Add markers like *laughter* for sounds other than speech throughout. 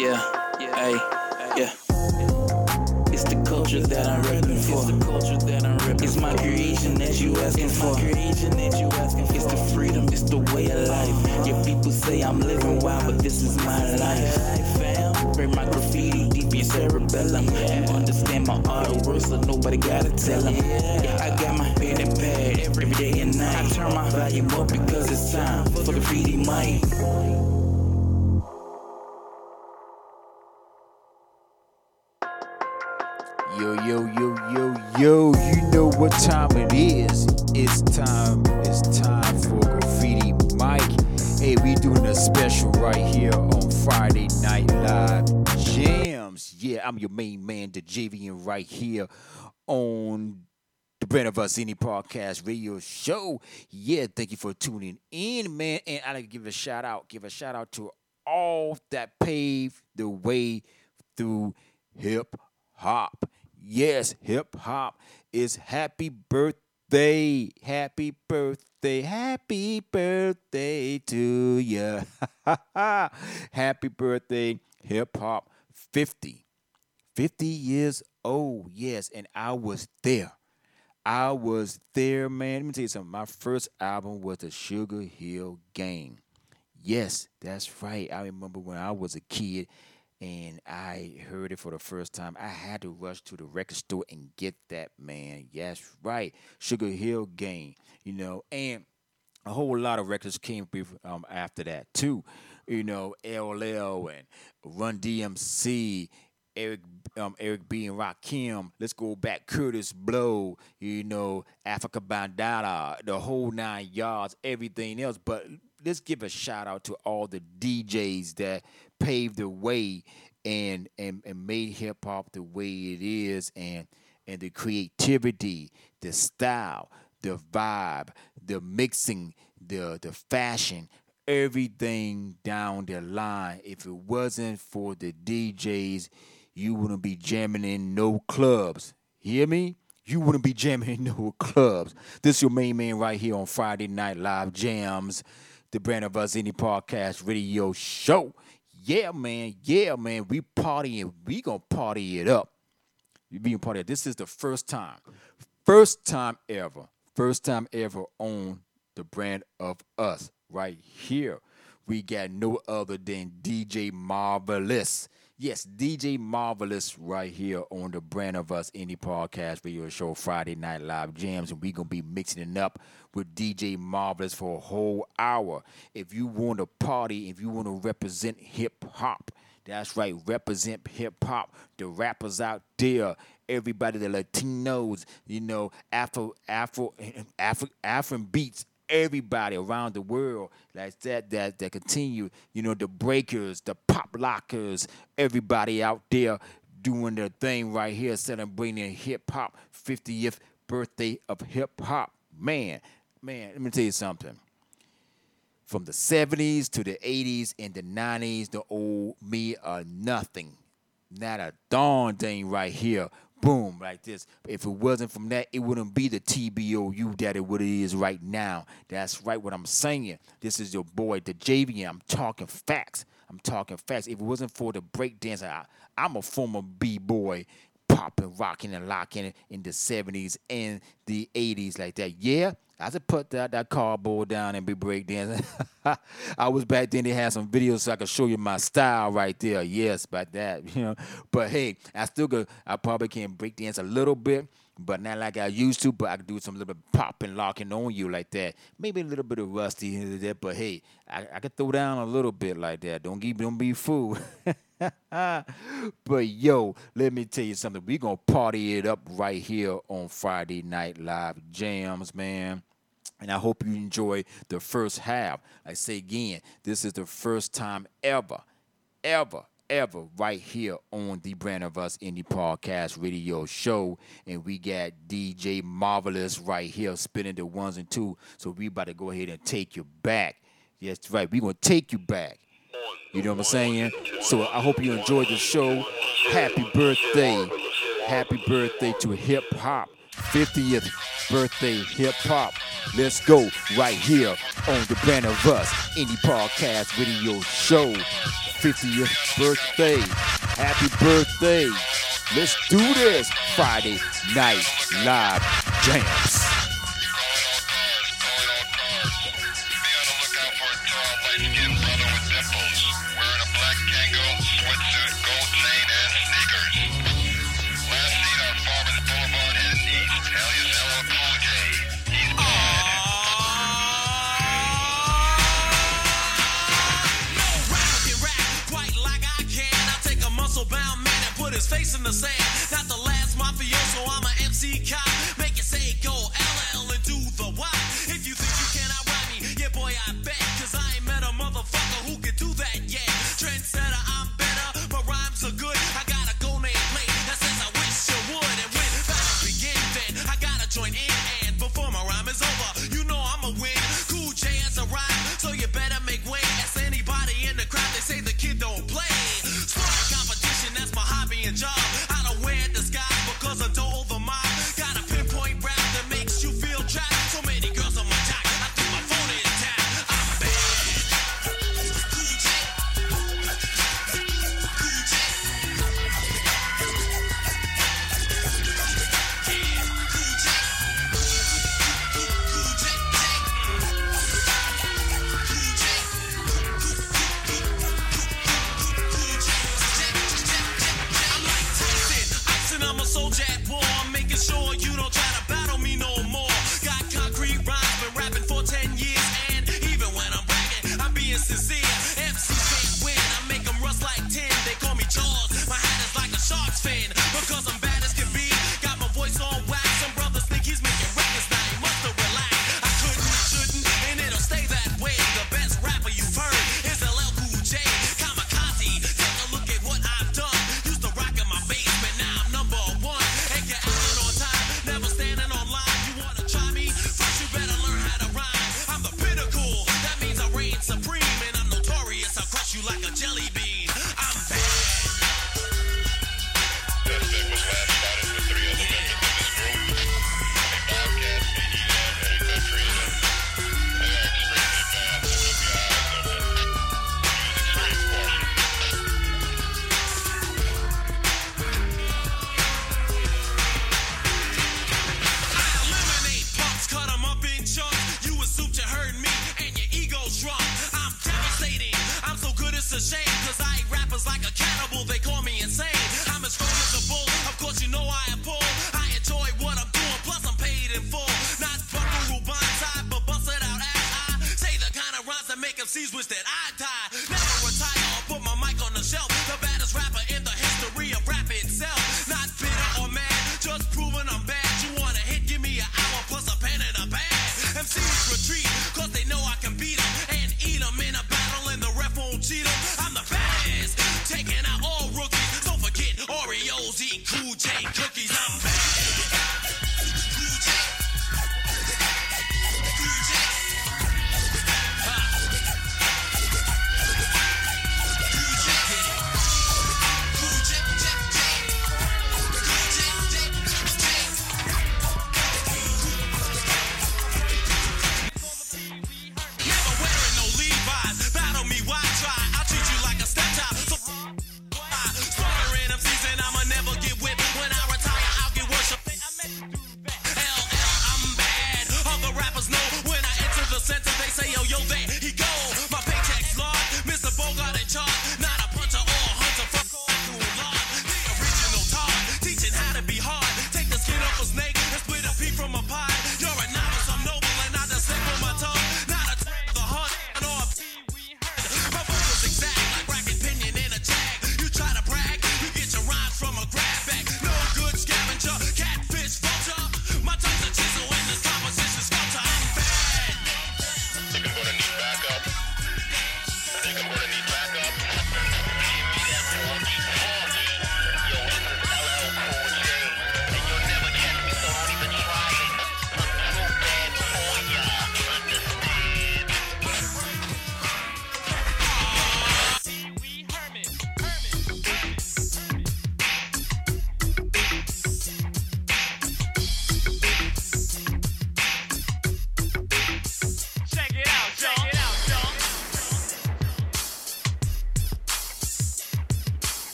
Yeah, hey, yeah. It's the culture that I'm repping for. It's the culture that I'm repping It's my creation that you asking for. creation that you asking for. It's the freedom, it's the way of life. Yeah, people say I'm living wild, but this is my life. Bring my graffiti deep in cerebellum. You understand my artwork, so nobody gotta tell them. Yeah, I got my pen and pad every day and night. I turn my volume up because it's time for graffiti mic. The JVN, right here on the Brand of Us Indie Podcast Radio Show. Yeah, thank you for tuning in, man. And I like to give a shout out, give a shout out to all that paved the way through hip hop. Yes, hip hop is happy birthday. Happy birthday. Happy birthday to you. *laughs* happy birthday, hip hop 50. 50 years old. Yes, and I was there. I was there, man. Let me tell you something. My first album was the Sugar Hill Gang. Yes, that's right. I remember when I was a kid and I heard it for the first time. I had to rush to the record store and get that, man. Yes, right. Sugar Hill Gang, you know, and a whole lot of records came um, after that, too. You know, LL and Run DMC Eric um, Eric B and Rakim. Let's go back Kurtis Blow, you know, Afrika Bambaataa, the whole nine yards, everything else. But let's give a shout out to all the DJs that paved the way and and, and made hip hop the way it is and and the creativity, the style, the vibe, the mixing, the the fashion, everything down the line. If it wasn't for the DJs, you wouldn't be jamming in no clubs. Hear me? You wouldn't be jamming in no clubs. This is your main man right here on Friday Night Live Jams, the Brand of Us Indie Podcast Radio Show. Yeah, man. Yeah, man. We partying. We gonna party it up. You being party. This is the first time, first time ever, first time ever on the Brand of Us right here. We got no other than DJ Marvelous. Yes, DJ Marvelous right here on the Brand of Us Indie Podcast Radio Show Friday Night Live Jams, and we gonna be mixing it up with DJ Marvelous for a whole hour. If you want to party, if you want to represent hip hop, that's right, represent hip hop. The rappers out there, everybody, the Latinos, you know, Afro, Afro, Afro, Afro beats, everybody around the world like that that that continue you know the breakers the pop lockers everybody out there doing their thing right here celebrating hip hop 50th birthday of hip hop man man let me tell you something. From the 70s to the 80s and the 90s the old me are nothing. Not a darn thing right here boom, like this. If it wasn't from that, it wouldn't be the TBOU that it what it is right now. That's right what I'm saying. This is your boy, the JV. I'm talking facts. I'm talking facts. If it wasn't for the breakdance, I, I'm a former B-boy popping, rocking, and locking in the 70s and the 80s like that. Yeah, I just put that, that cardboard down and be breakdancing. *laughs* I was back then. They had some videos so I could show you my style right there. Yes, about that, *laughs* you know. But hey, I still go. I probably can breakdance a little bit, but not like I used to. But I could do some little bit popping, locking on you like that. Maybe a little bit of rusty here there. But hey, I, I can throw down a little bit like that. Don't keep, don't be fool. *laughs* *laughs* but yo, let me tell you something. We gonna party it up right here on Friday Night Live Jams, man. And I hope you enjoy the first half. I say again, this is the first time ever, ever, ever right here on the Brand of Us Indie Podcast Radio Show. And we got DJ Marvelous right here spinning the ones and two. So we about to go ahead and take you back. Yes, right. we to take you back. You know what I'm saying? So I hope you enjoyed the show. Happy birthday. Happy birthday to hip hop. 50th birthday hip hop. Let's go right here on the Brand of Us Indie Podcast Radio Show. 50th birthday. Happy birthday. Let's do this Friday night live jams. In the sand.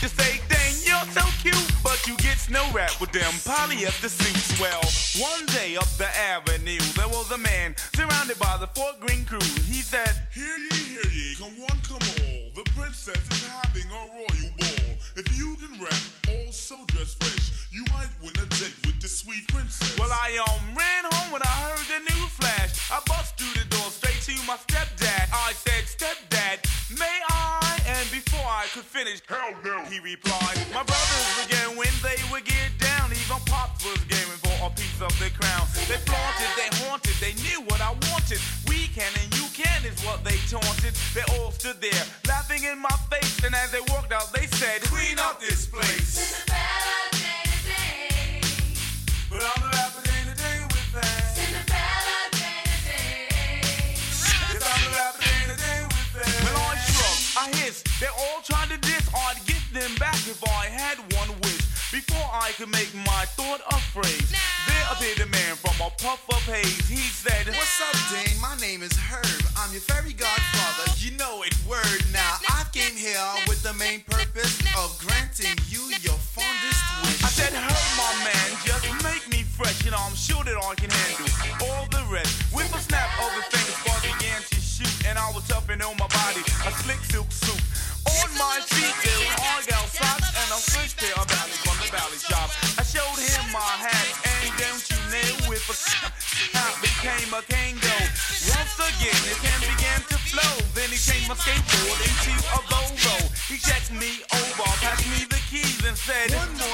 To say, dang, you're so cute, but you get snow wrapped with them polyester suits. Well, one day up the avenue, there was a man surrounded by the Fort Greene crew. He said, Hear ye, hear ye, come one, come all. The princess is having a royal ball. If you can rap, all so dressed fresh, you might win a date with the sweet princess. Well, I um ran home when I heard the news flash. I bust could finish, Hell no. he replied, My brothers would get when they would get down. Even Pops was gaming for a piece of the crown. They flaunted, they haunted, they knew what I wanted. We can and you can is what they taunted. They all stood there, laughing in my face. And as they walked out, they said, Clean up this place. But I'm the rapper day to day with that. Yes, I'm the rapper day to day with that. Well, I shrug, I hiss. They're all trying to diss. I'd get them back if I had one wish. Before I could make my thought a phrase, there appeared a man from a puff of haze. He said, What's up, Dane? My name is Herb. I'm your fairy godfather. You know it, word. Now, I came here with the main purpose of granting you your fondest wish. I said, Herb, my man, just make me fresh, and I'm sure that I can handle all the rest. With a snap of his fingers, Buzz began to shoot, and I was tuffing on my body, a slick silk suit. My feet, there was argyle socks, and a fresh pair of ballies from the valley shop. I showed him my hat, and don't you know, with a *laughs* hat became a Kangol. Once again, his hand began to flow, then he changed my skateboard into a Volvo. He checked me over, passed me the keys, and said, One more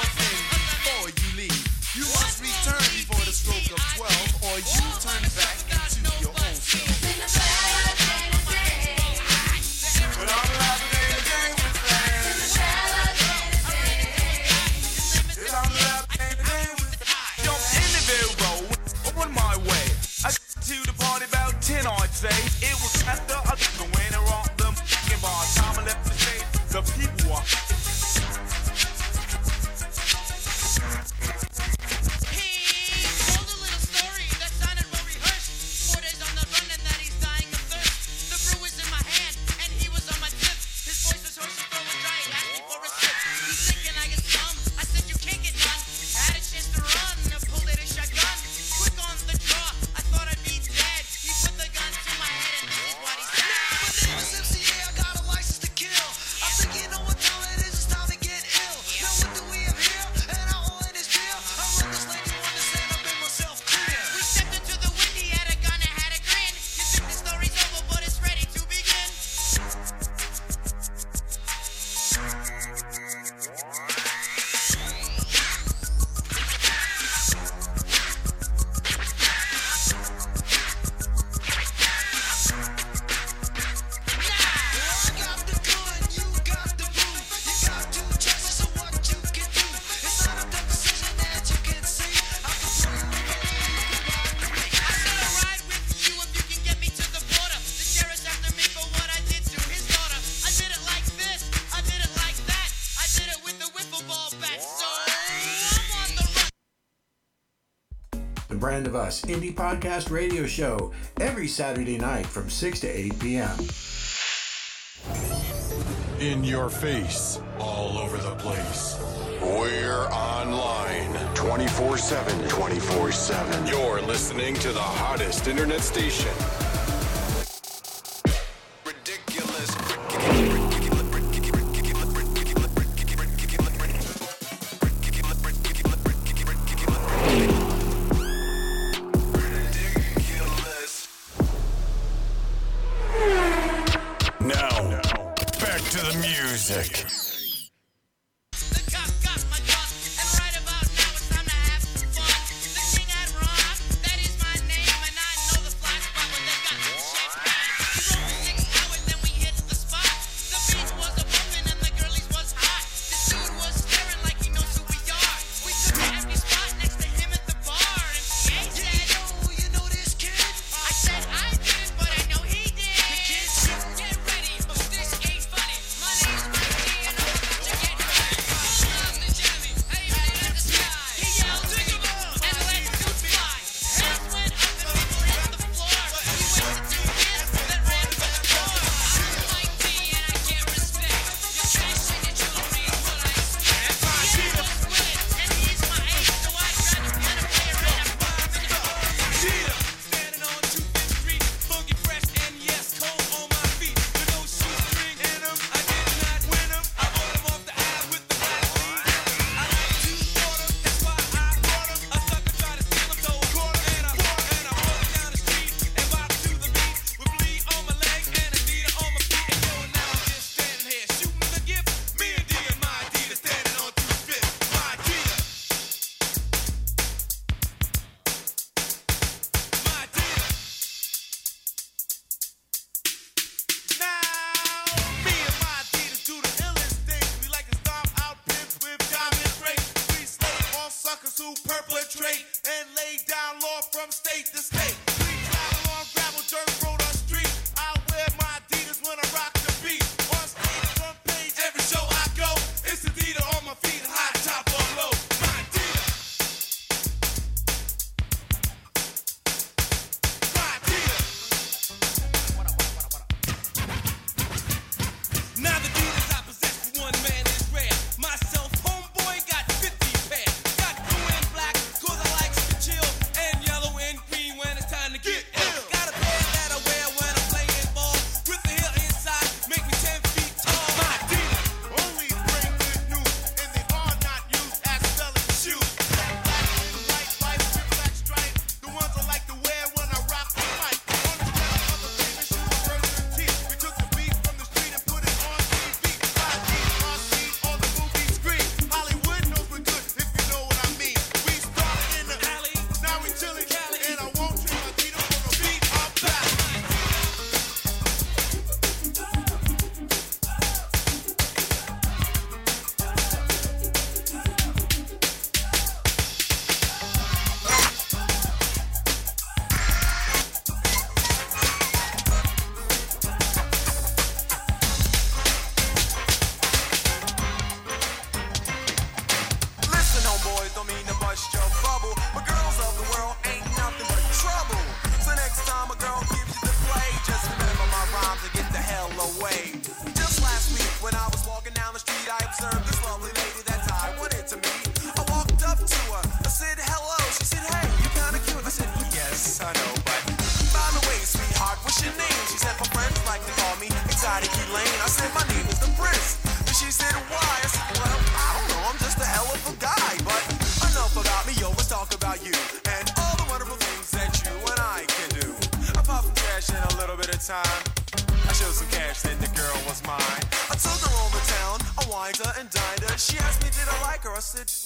of Us Indie Podcast Radio Show every Saturday night from 6 to 8 p.m. In your face, all over the place. We're online 24 7. 24 7. You're listening to the hottest internet station.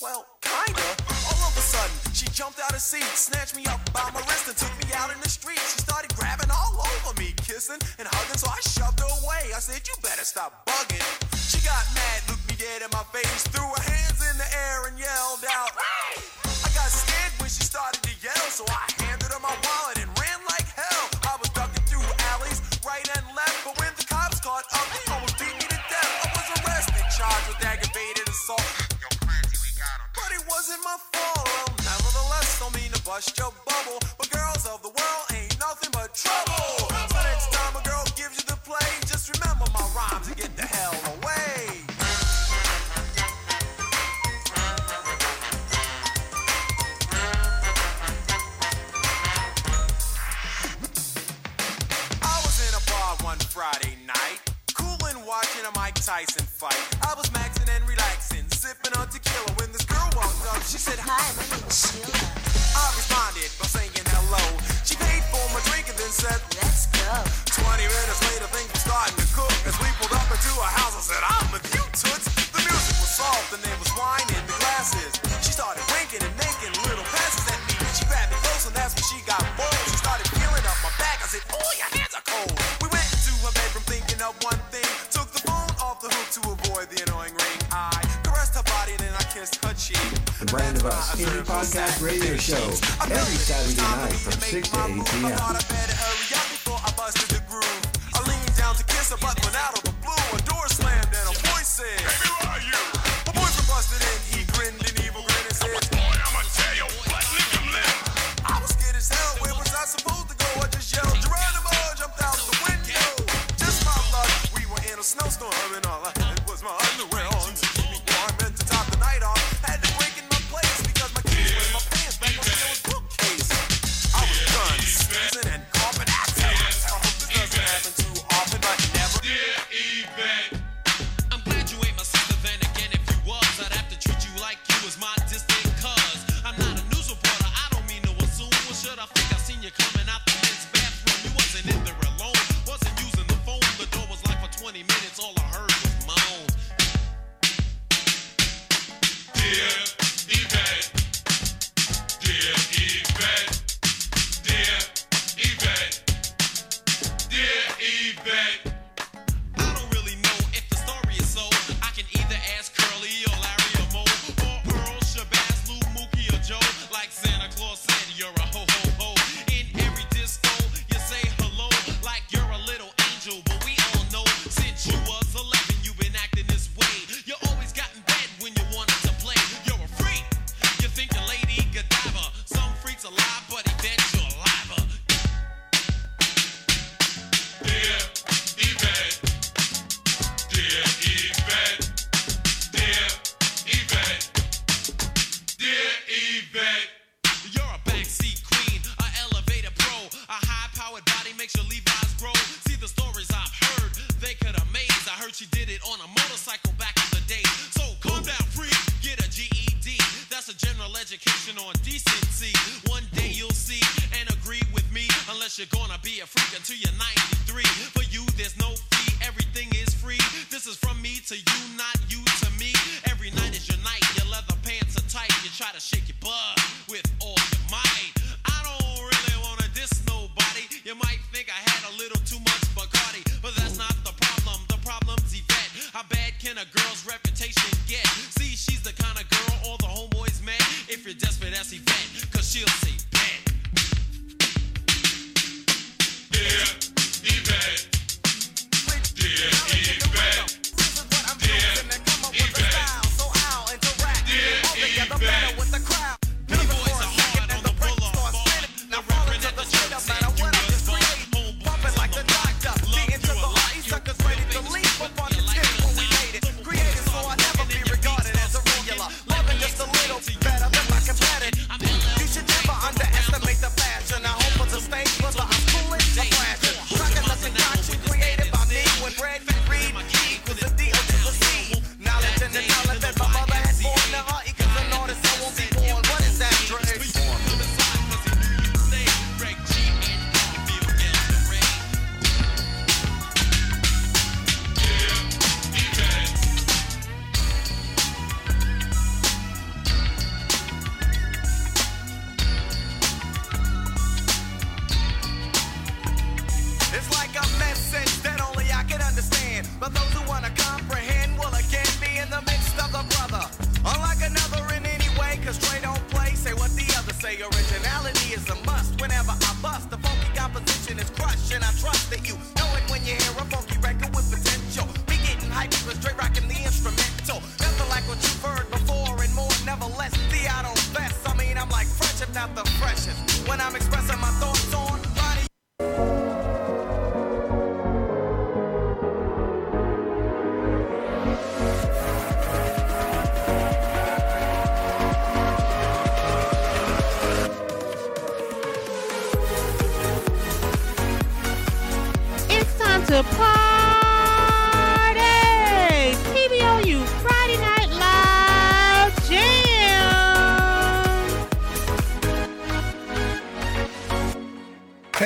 Well, kinda. All of a sudden, she jumped out of seat, snatched me up by my wrist, and took me out in the street. She started grabbing all over me, kissing and hugging, so I shoved her away. I said, You better stop brand of us in podcast radio show every Saturday night from 6 to 8 p.m.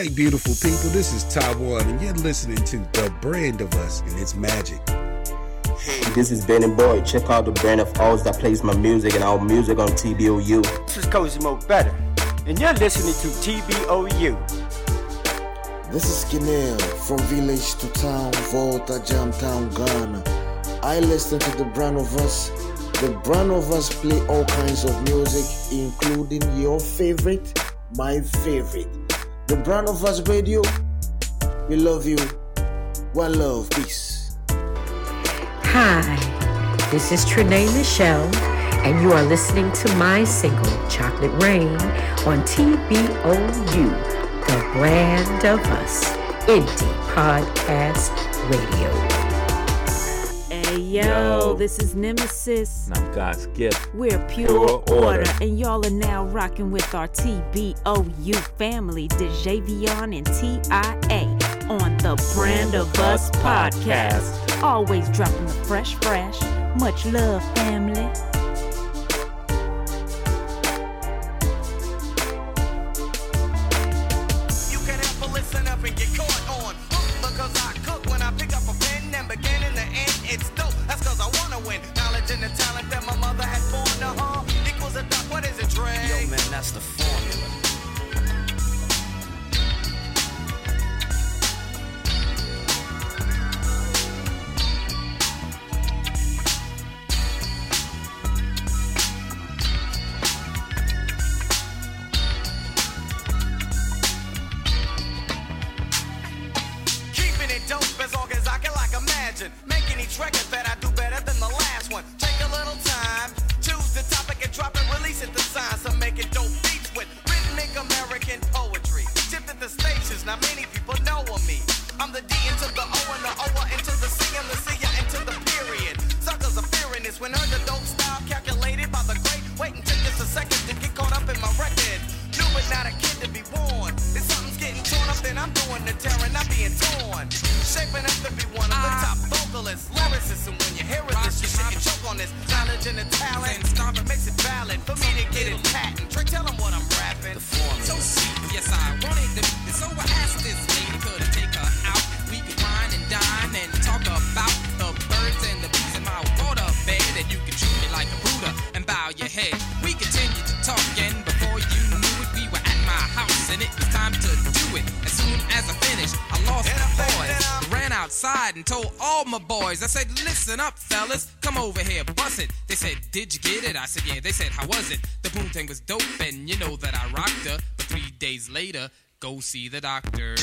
Hey, beautiful people, this is Taiwan, and you're listening to The Brand of Us and its magic. Hey, This is Ben and Boy. Check out the brand of ours that plays my music and our music on TBOU. This is Cosimo Better, and you're listening to TBOU. This is Kinel from village to town, Volta, Jamtown, Ghana. I listen to the brand of us. The brand of us play all kinds of music, including your favorite, my favorite. The brand of us radio. We love you. One love, peace. Hi, this is Trinae Michelle, and you are listening to my single, Chocolate Rain, on TBOU, the brand of us, Indie Podcast Radio. Hey yo, this is Nemesis. And I'm God's gift. We're pure, Pure order. order. and y'all are now rocking with our TBOU family, DeJavion and TIA, on the Brand of Us podcast. Always dropping the fresh, fresh. Much love, family. Lost. Ran outside and told all my boys. I said, "Listen up, fellas, come over here, bust it." They said, "Did you get it?" I said, "Yeah." They said, "How was it?" The boom thing was dope, and you know that I rocked her. But three days later, go see the doctor.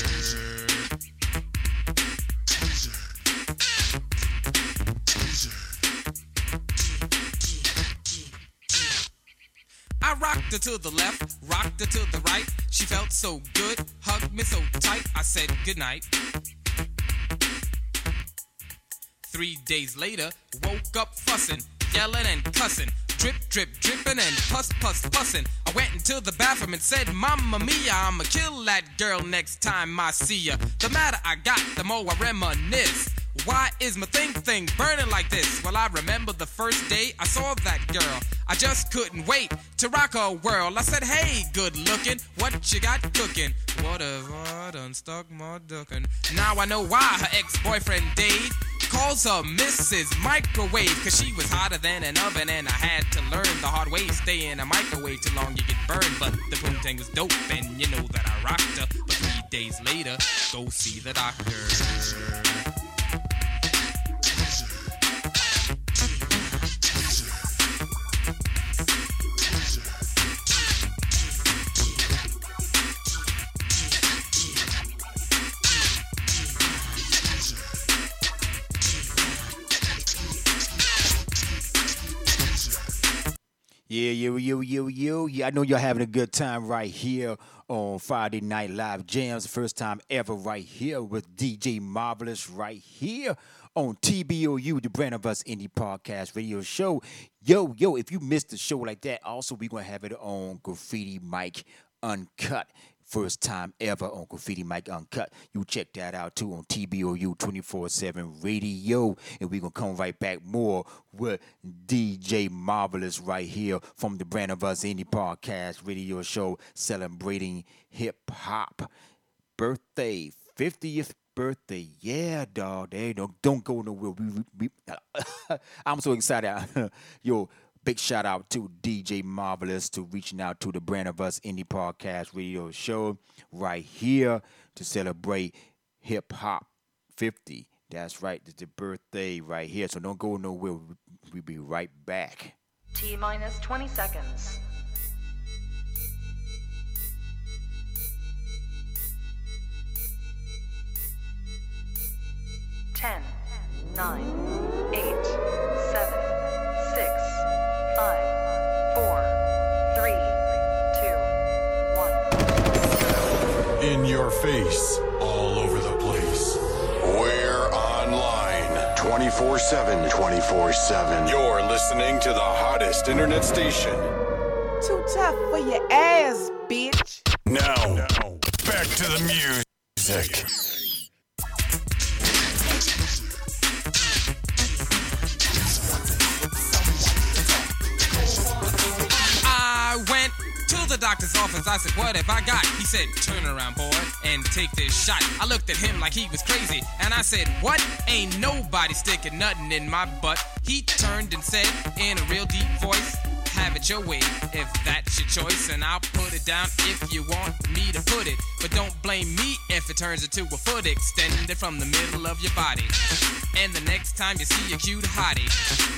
Rocked her to the left, rocked her to the right. She felt so good, hugged me so tight. I said goodnight. Three days later, woke up fussing, yelling and cussing. Drip, drip, dripping and puss, puss, pussin'. I went into the bathroom and said, Mamma mia, I'ma kill that girl next time I see ya. The madder I got, the more I reminisce. Why is my thing thing burning like this? Well, I remember the first day I saw that girl. I just couldn't wait to rock her world. I said, Hey, good looking, what you got cooking? What have I done stuck my duckin'? Now I know why her ex boyfriend Dave calls her Mrs. Microwave. Cause she was hotter than an oven, and I had to learn the hard way. Stay in a microwave too long, you get burned. But the poontang was dope, and you know that I rocked her. But three days later, go see the doctor. Yeah, yo, yo, yo, yo. Yeah, I know y'all having a good time right here on Friday Night Live Jams. First time ever right here with DJ Marvelous right here on TBOU, the Brand of Us Indie Podcast Radio Show. Yo, yo, if you missed the show like that, also we're to have it on Graffiti Mike Uncut. First time ever on Graffiti Mike Uncut. You check that out too on TBOU 24 7 radio. And we're going to come right back more with DJ Marvelous right here from the Brand of Us Indie Podcast radio show celebrating hip hop. Birthday, 50th birthday. Yeah, dog. They don't, don't go nowhere. We, we, we- *laughs* I'm so excited. *laughs* Yo, Big shout out to DJ Marvelous to reaching out to the Brand of Us Indie Podcast Radio Show right here to celebrate hip hop 50. That's right, it's the birthday right here. So don't go nowhere. We'll be right back. T minus 20 seconds. Ten, nine, eight, In your face, all over the place. We're online 24 7. 24 7. You're listening to the hottest internet station. Too tough for your ass, bitch. Now, back to the music. The doctor's office. I said, What have I got? He said, Turn around, boy, and take this shot. I looked at him like he was crazy, and I said, What? Ain't nobody sticking nothing in my butt. He turned and said, in a real deep voice, have it your way if that's your choice, and I'll put it down if you want me to put it. But don't blame me if it turns into a foot extended from the middle of your body. And the next time you see a cute hottie,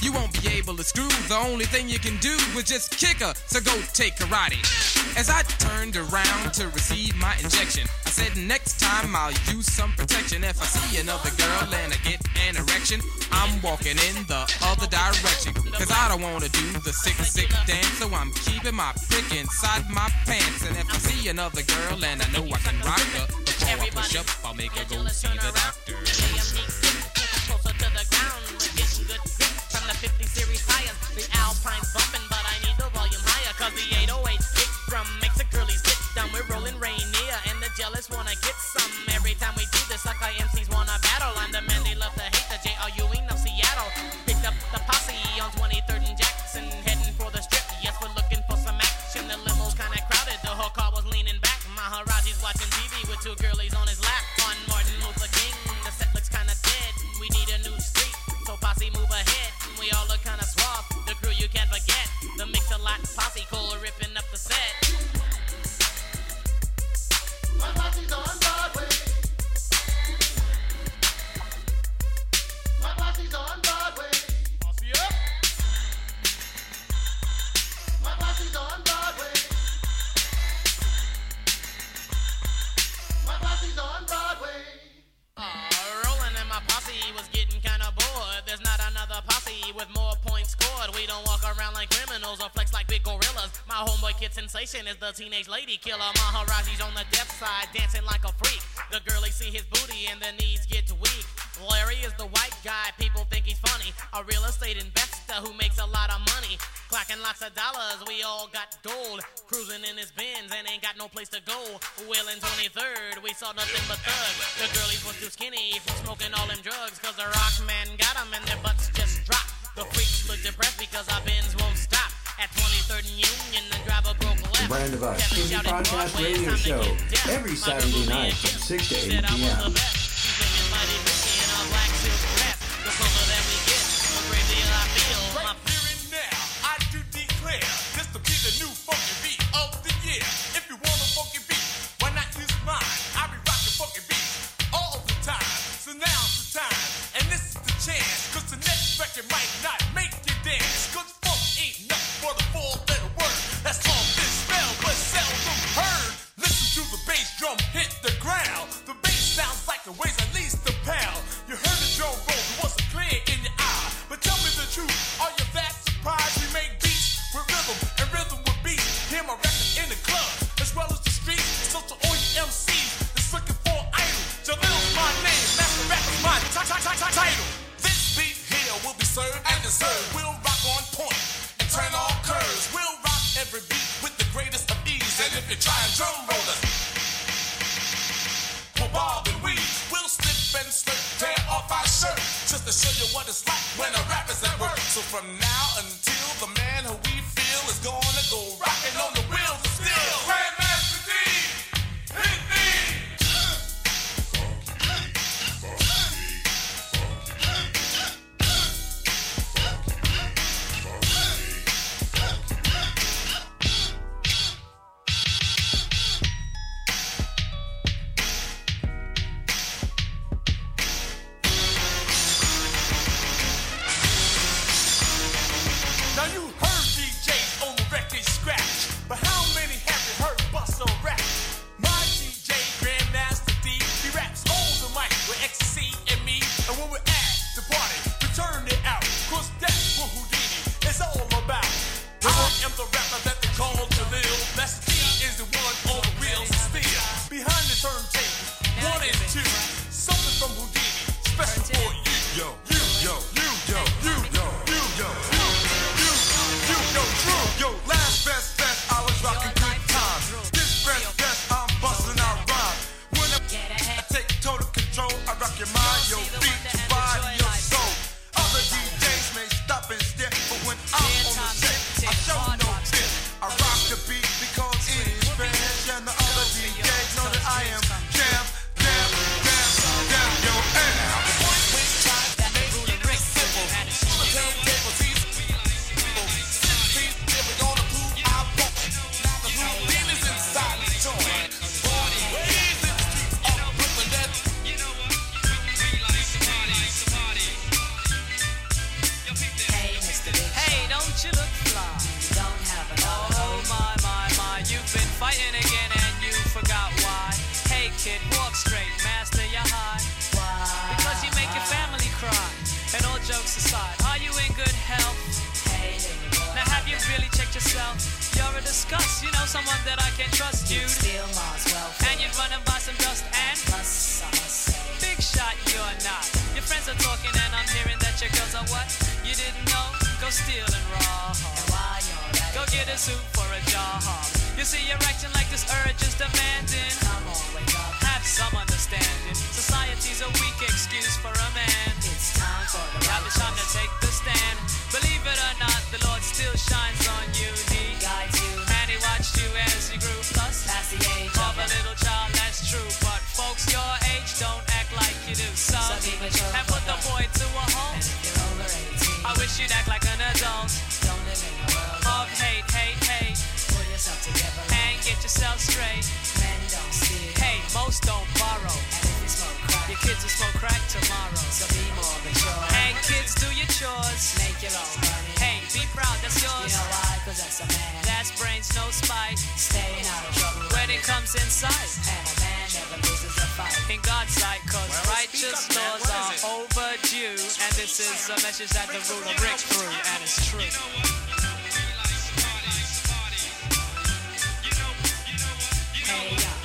you won't be able to screw. The only thing you can do is just kick her, so go take karate. As I turned around to receive my injection, I said, Next time I'll use some protection. If I see another girl and I get an erection, I'm walking in the other direction. Cause I don't wanna do the sick, sick dance, so I'm keeping my prick inside my pants. And if I see another girl and I know I can rock her, before I push up, I'll make her go see the doctor. closer to the ground. We're getting good grip from the 50 series tires. The Alpine's bumping, baby killer. Maharaji's on the deaf side, dancing like a freak. The girlies see his booty and the knees get weak. Larry is the white guy, people think he's funny. A real estate investor who makes a lot of money. Clocking lots of dollars, we all got gold. Cruising in his Benz and ain't got no place to go. Will in 23rd, we saw nothing but thugs. The girlies was too skinny for smoking all them drugs. Cause the rock man got them and their butts just dropped. The freaks look depressed because our Benz won't stop. At 23rd and Union, the driver broke Brand of Us, podcast radio show every Saturday night from 6 to 8 p.m. see you're acting like this urge is demanding. Come on, wake up. Have some understanding. Society's a weak excuse for a man. It's time for the Now it's time to take the stand. Believe it or not, the Lord still shines on you. He guides you. And he watched you as you grew. Plus, past the age of a little child, that's true. But folks your age don't act like you do. So, so keep it and put the boy to a home. And if you're over 18, I wish you'd act like an adult. Don't live in a world of hate, hate, hate. Pull yourself together and get yourself straight. Men don't steal. Hey, most don't borrow. And if you smoke crack, your kids will smoke crack tomorrow. So be more mature. And kids, do your chores. Make your own money. Hey, be proud, that's yours. You know why? Cause that's a man. That's brains, no spite. Staying out of trouble when it comes in sight. And a man never loses a fight. In God's sight, cause righteous laws are overdue. And this is a message that the ruler Rick through, and it's true. Hey, young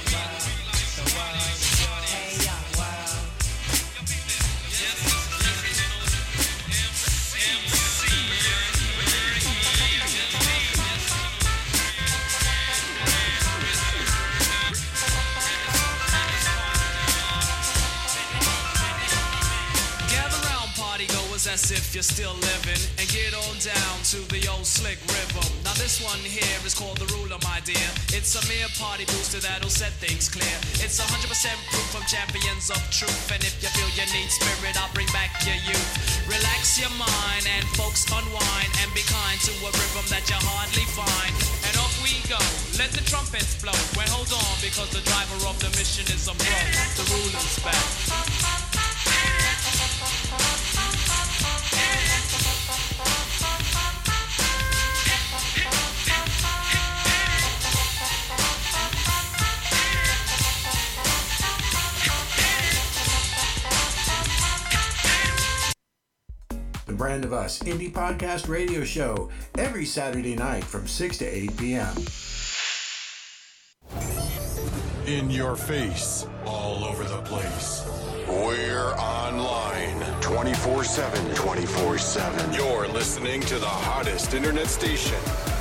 if you're still living, and get on down to the old slick rhythm. Now this one here is called the ruler, my dear. It's a mere party booster that'll set things clear. It's 100% proof from champions of truth, and if you feel you need spirit, I'll bring back your youth. Relax your mind and folks unwind and be kind to a rhythm that you hardly find. And off we go, let the trumpets blow. Well, hold on, because the driver of the mission is a pro. The ruler's back. Brand of Us Indie Podcast Radio Show every Saturday night from 6 to 8 p.m. In your face, all over the place. We're online 24 7. 24 7. You're listening to the hottest internet station.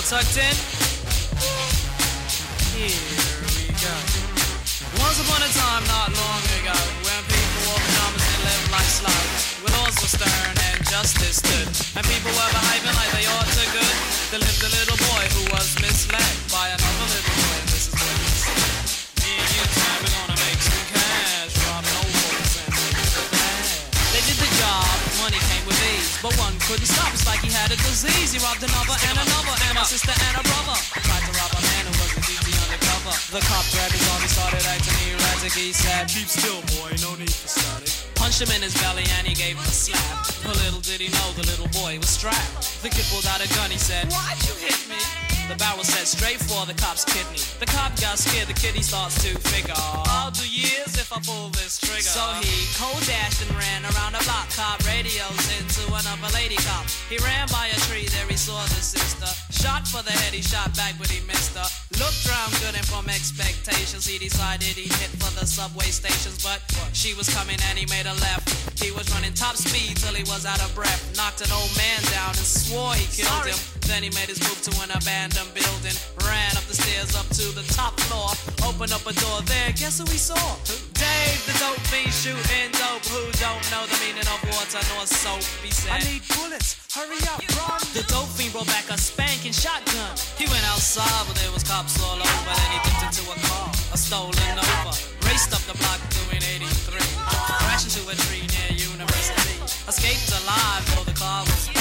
Y'all tucked in? Here we go. Once upon a time, not long ago, when people wore pajamas and lived like slaves, where laws were stern and justice stood, and people were behaving like they ought to good, there lived a little boy who was misled by another little boy, but one couldn't stop. It's like he had a disease. He robbed another and another, and a sister and a brother. Tried to rob a man who was DT undercover. The cop grabbed his arm, he started acting erratic. He said, Keep still, boy, no need for static. Punched him in his belly and he gave him a slap. But little did he know the little boy was strapped. The kid pulled out a gun, he said, Why'd you hit me? The barrel set straight for the cop's kidney. The cop got scared, the he starts to figure. I'll do years if I pull this trigger. So he cold dashed and ran around the block. Cop radios into another lady cop. He ran by a tree, there he saw the sister. Shot for the head, he shot back, but he missed her. Looked round good and from expectations, he decided he'd hit for the subway stations. But she was coming and he made a left. He was running top speed till he was out of breath. Knocked an old man down and swore he killed him. Then he made his move to an abandoned building. Ran up the stairs up to the top floor. Opened up a door there. Guess who he saw? Dave, the dope fiend shooting dope. Who don't know the meaning of water nor soap? He said. I need bullets. Hurry up, run. The dope fiend brought back a spanking shotgun. He went outside, but there was cops all over. Then he dipped into a car, a stolen Nova. Raced up the block doing 83. Crashed into a tree near University. Escaped alive, though the car was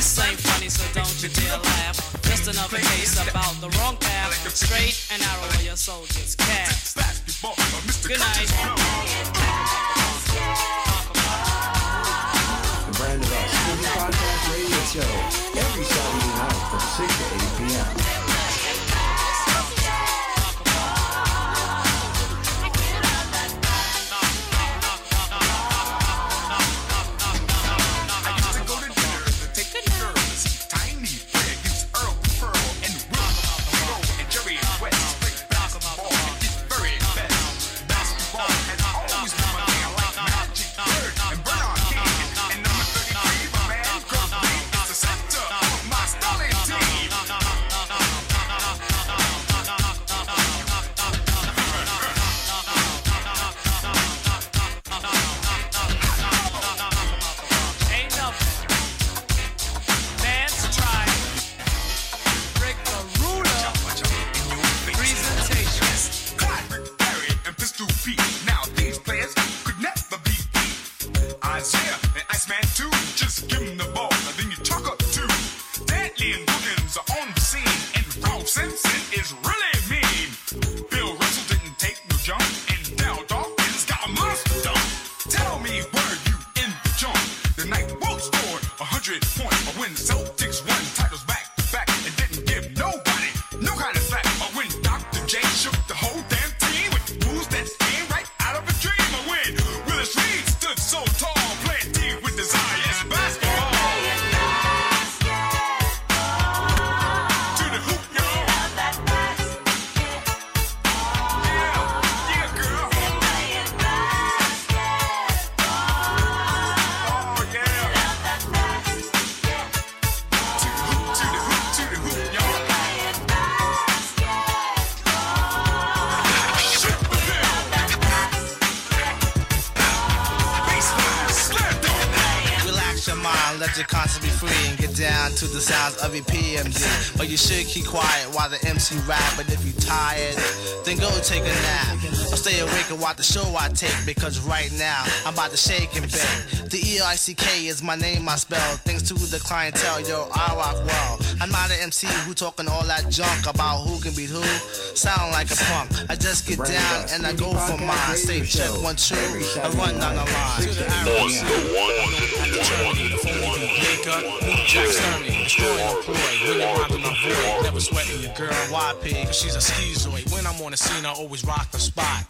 This ain't funny, so don't you dare laugh. Just another case about the wrong path. Straight and narrow where your soldiers cast. Good night. The Brand of Us Podcast Radio Show every Saturday night from 6 to 8 p.m. 100. I win the. Stay awake and watch the show I take because right now I'm about to shake and bake. The E I C K is my name, I spell. Thanks to the clientele, yo, I rock well. I'm not an MC who talking all that junk about who can beat who. Sound like a punk. I just get down and I go for mine. Say check one two, I run down the line. To the arrows, at the journey, the phone you can pick up, New Jack Sturmy, destroying the ploy, winning round in my void, never sweating your girl, YP, cause she's a schizoid. When I'm on the scene, I always rock the spot.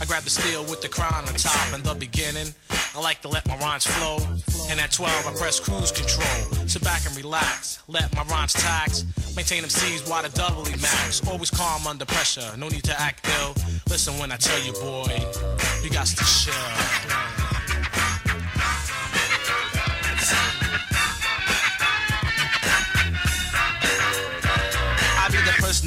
I grab the steel with the crown on top in the beginning. I like to let my rhymes flow. And at 12, I press cruise control. Sit back and relax. Let my rhymes tax. Maintain them C's while the doubly max. Always calm under pressure. No need to act ill. Listen when I tell you, boy, you got to chill.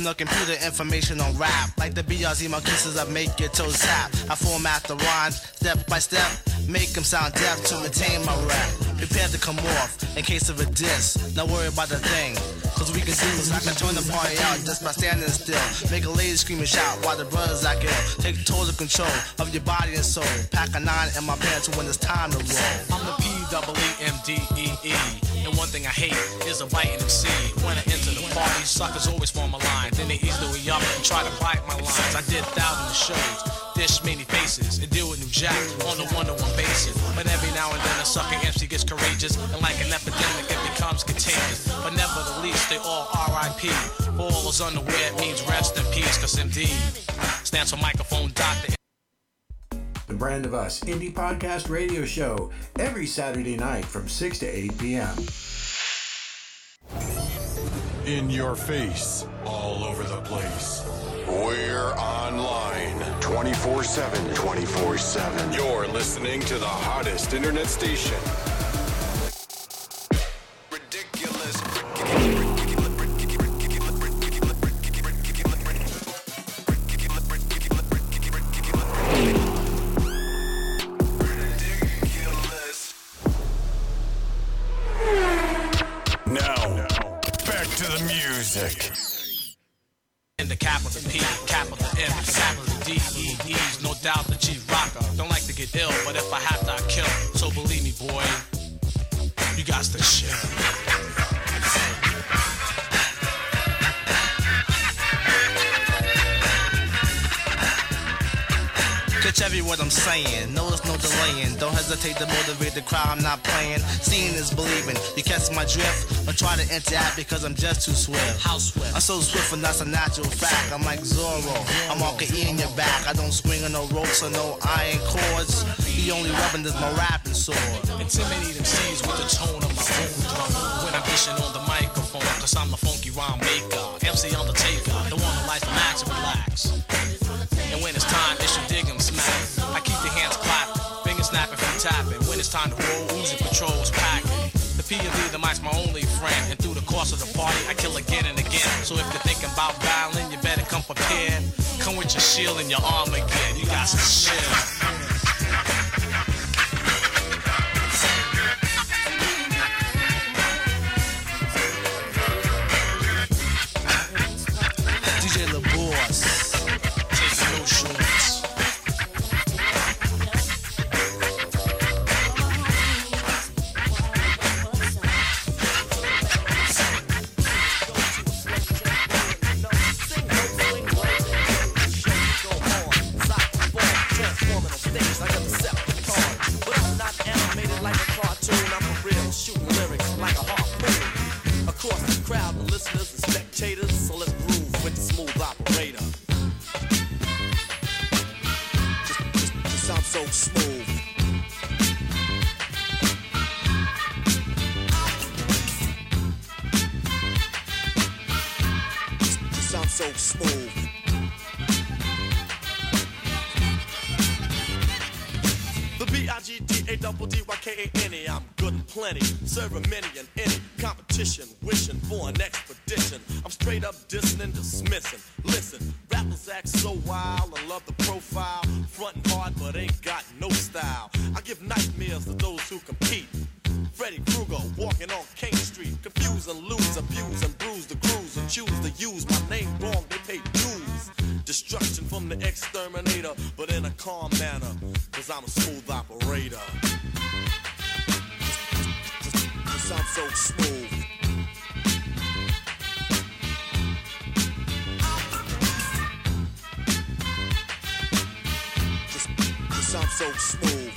The computer information on rap. Like the BRZ my kisses, I make your toes tap. I format the rhymes step by step. Make them sound deaf to retain my rap. Prepare to come off in case of a diss. Not worry about the thing. Cause we can do this. I can turn the party out just by standing still. Make a lady scream and shout while the brothers act ill. Take total control of your body and soul. Pack a nine in my pants when it's time to roll. I'm the P double E M D E E. And one thing I hate is a biting MC. When I enter the party, suckers always form a line. Then they easily up and try to bite my lines. I did thousands of shows, dish many faces, and deal with New Jack on a one-to-one basis. But every now and then a sucker MC gets courageous, and like an epidemic, it becomes contagious. But never the least, they all R.I.P. For all those unaware, it means rest in peace, cause indeed stands for microphone doctor. The Brand of Us Indie Podcast Radio Show every Saturday night from 6 to 8 p.m. In your face, all over the place. We're online 24 7. 24 7. You're listening to the hottest internet station. Hesitate to motivate the crowd. I'm not playing. Seeing is believing. You catch my drift? Don't try to interact because I'm just too swift. How swift? I'm so swift and that's a natural fact. I'm like Zorro. I'm all E in your back. I don't swing on no ropes or no iron cords. The only weapon is my rapping sword. Intimidate MCs with the tone of my own drum. When I'm dishing on the microphone, cause I'm the funky rhyme maker. MC Undertaker, the takeoff. The one who likes to max and relax. And when it's time, it's your dig 'em smack. I kill again and again. So if you're thinking about battling, you better come prepared. Come with your shield and your arm again. You got some shit. Frontin' hard, but ain't got no style. I give nightmares to those who compete. Freddy Krueger walking on King Street. Confuse and lose, abuse and bruise the crews and choose to use my name wrong. They pay dues. Destruction from the exterminator, but in a calm manner. Cause I'm a smooth operator. Cause I'm so smooth. So smooth.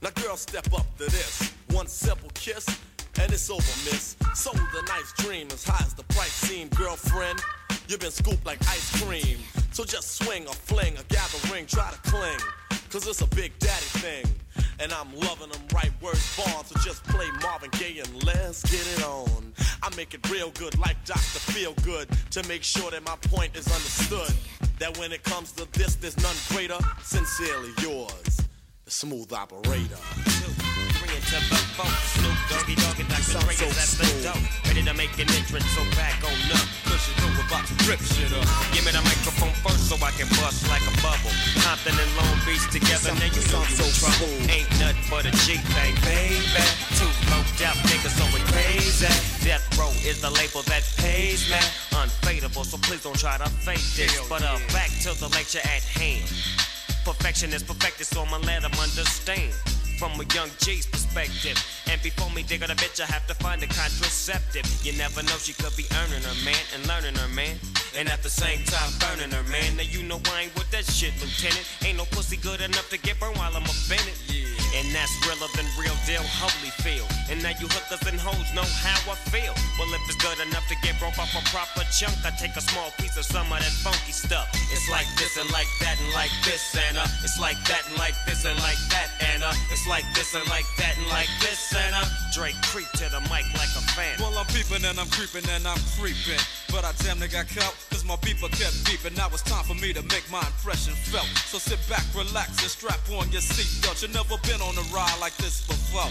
Now, girl, step up to this. One simple kiss, and it's over, miss. Sold a nice dream as high as the price seemed, girlfriend. You've been scooped like ice cream. So just swing or fling or gather ring, try to cling. Cause it's a big daddy thing. And I'm loving them right words born. So just play Marvin Gaye and let's get it on. I make it real good like Dr. Feel Good to make sure that my point is understood. That when it comes to this, there's none greater. Sincerely yours, the smooth operator. Into the folk. Snoop Doggy Dogg and Dr. Dre is at the door. Ready to make an entrance, so back on up. Push it we're about to rip shit up. Give me the microphone first so I can bust like a bubble. Compton and Long Beach together, now you know you in trouble. Ain't nothing but a G thing, baby. Two loped out niggas, so we crazy. Death Row is the label that pays me. Unfadable, so please don't try to fake this. But uh, back to the lecture at hand. Perfection is perfected, so I'ma let 'em understand. From a young G's perspective. And before me dig on a bitch, I have to find a contraceptive. You never know, she could be earning her man and learning her man. And at the same time, burning her man. Now you know I ain't with that shit, Lieutenant. Ain't no pussy good enough to get burned while I'm offended. And that's realer than real deal, Holyfield. And now you hookers and hoes know how I feel. Well, if it's good enough to get broke off a proper chunk, I take a small piece of some of that funky stuff. It's like this and like that and like this and uh, it's like that and like this and like that and it's like this and like that and like this and uh, Dre creep to the mic like a fan. Well, I'm peeping and I'm creeping and I'm creeping. But I damn near got caught, cause my beeper kept beeping. Now it's time for me to make my impression felt. So sit back, relax, and strap on your seatbelt. You've never been on a ride like this before.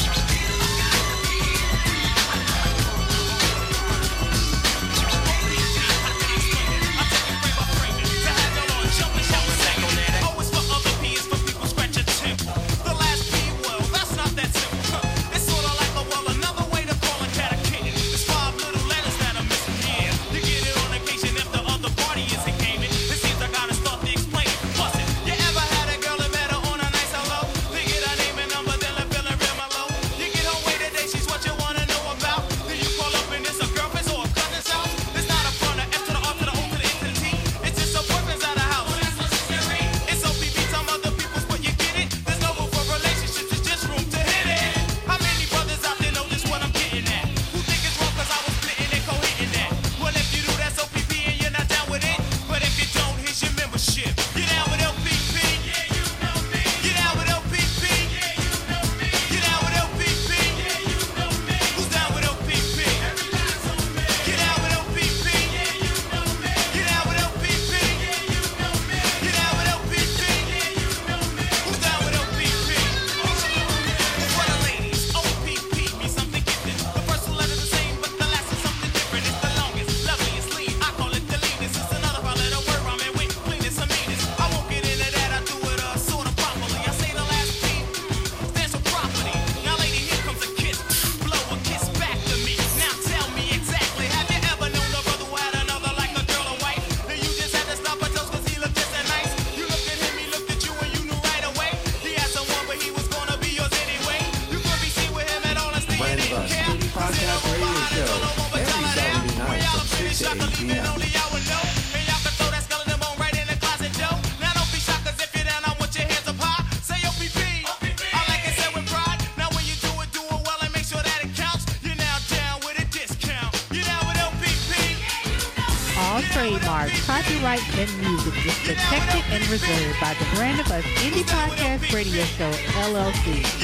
Radio Show, LLC.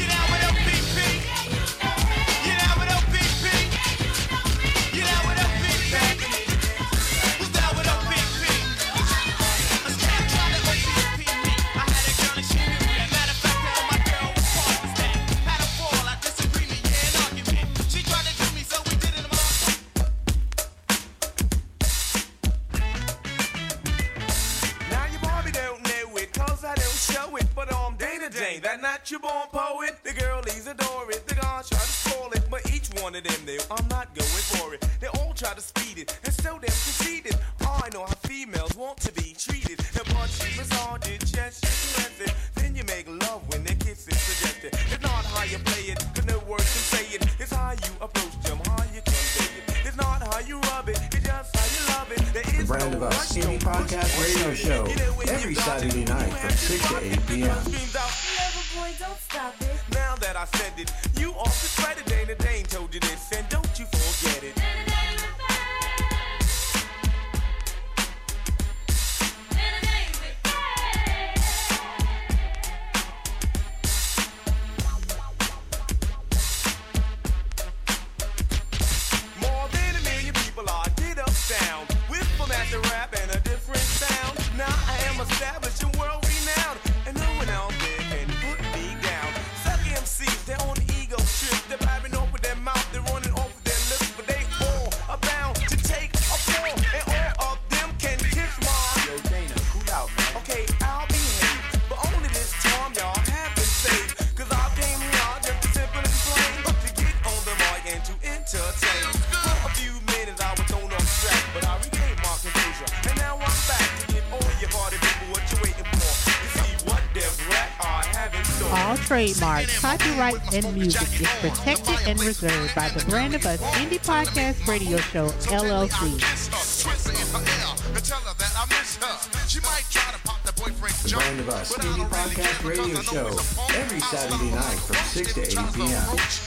For it. They all try to speed it, and so conceited. Oh, I know how females want to be treated. And but she was all did just you it. Then you make love when their kiss is suggested. It's not how you play it, cause no words can say it. It's how you approach them, how you convey it. It's not how you rub it, it's just how you love it. There The Brand no of Us Indie Podcast Radio Show every Saturday night from 6 to 8 p.m. trademarks, copyright, and music is protected and reserved by the Brand of Us Indie Podcast Radio Show, LLC. The Brand of Us Indie Podcast Radio Show every Saturday night from 6 to 8 p.m.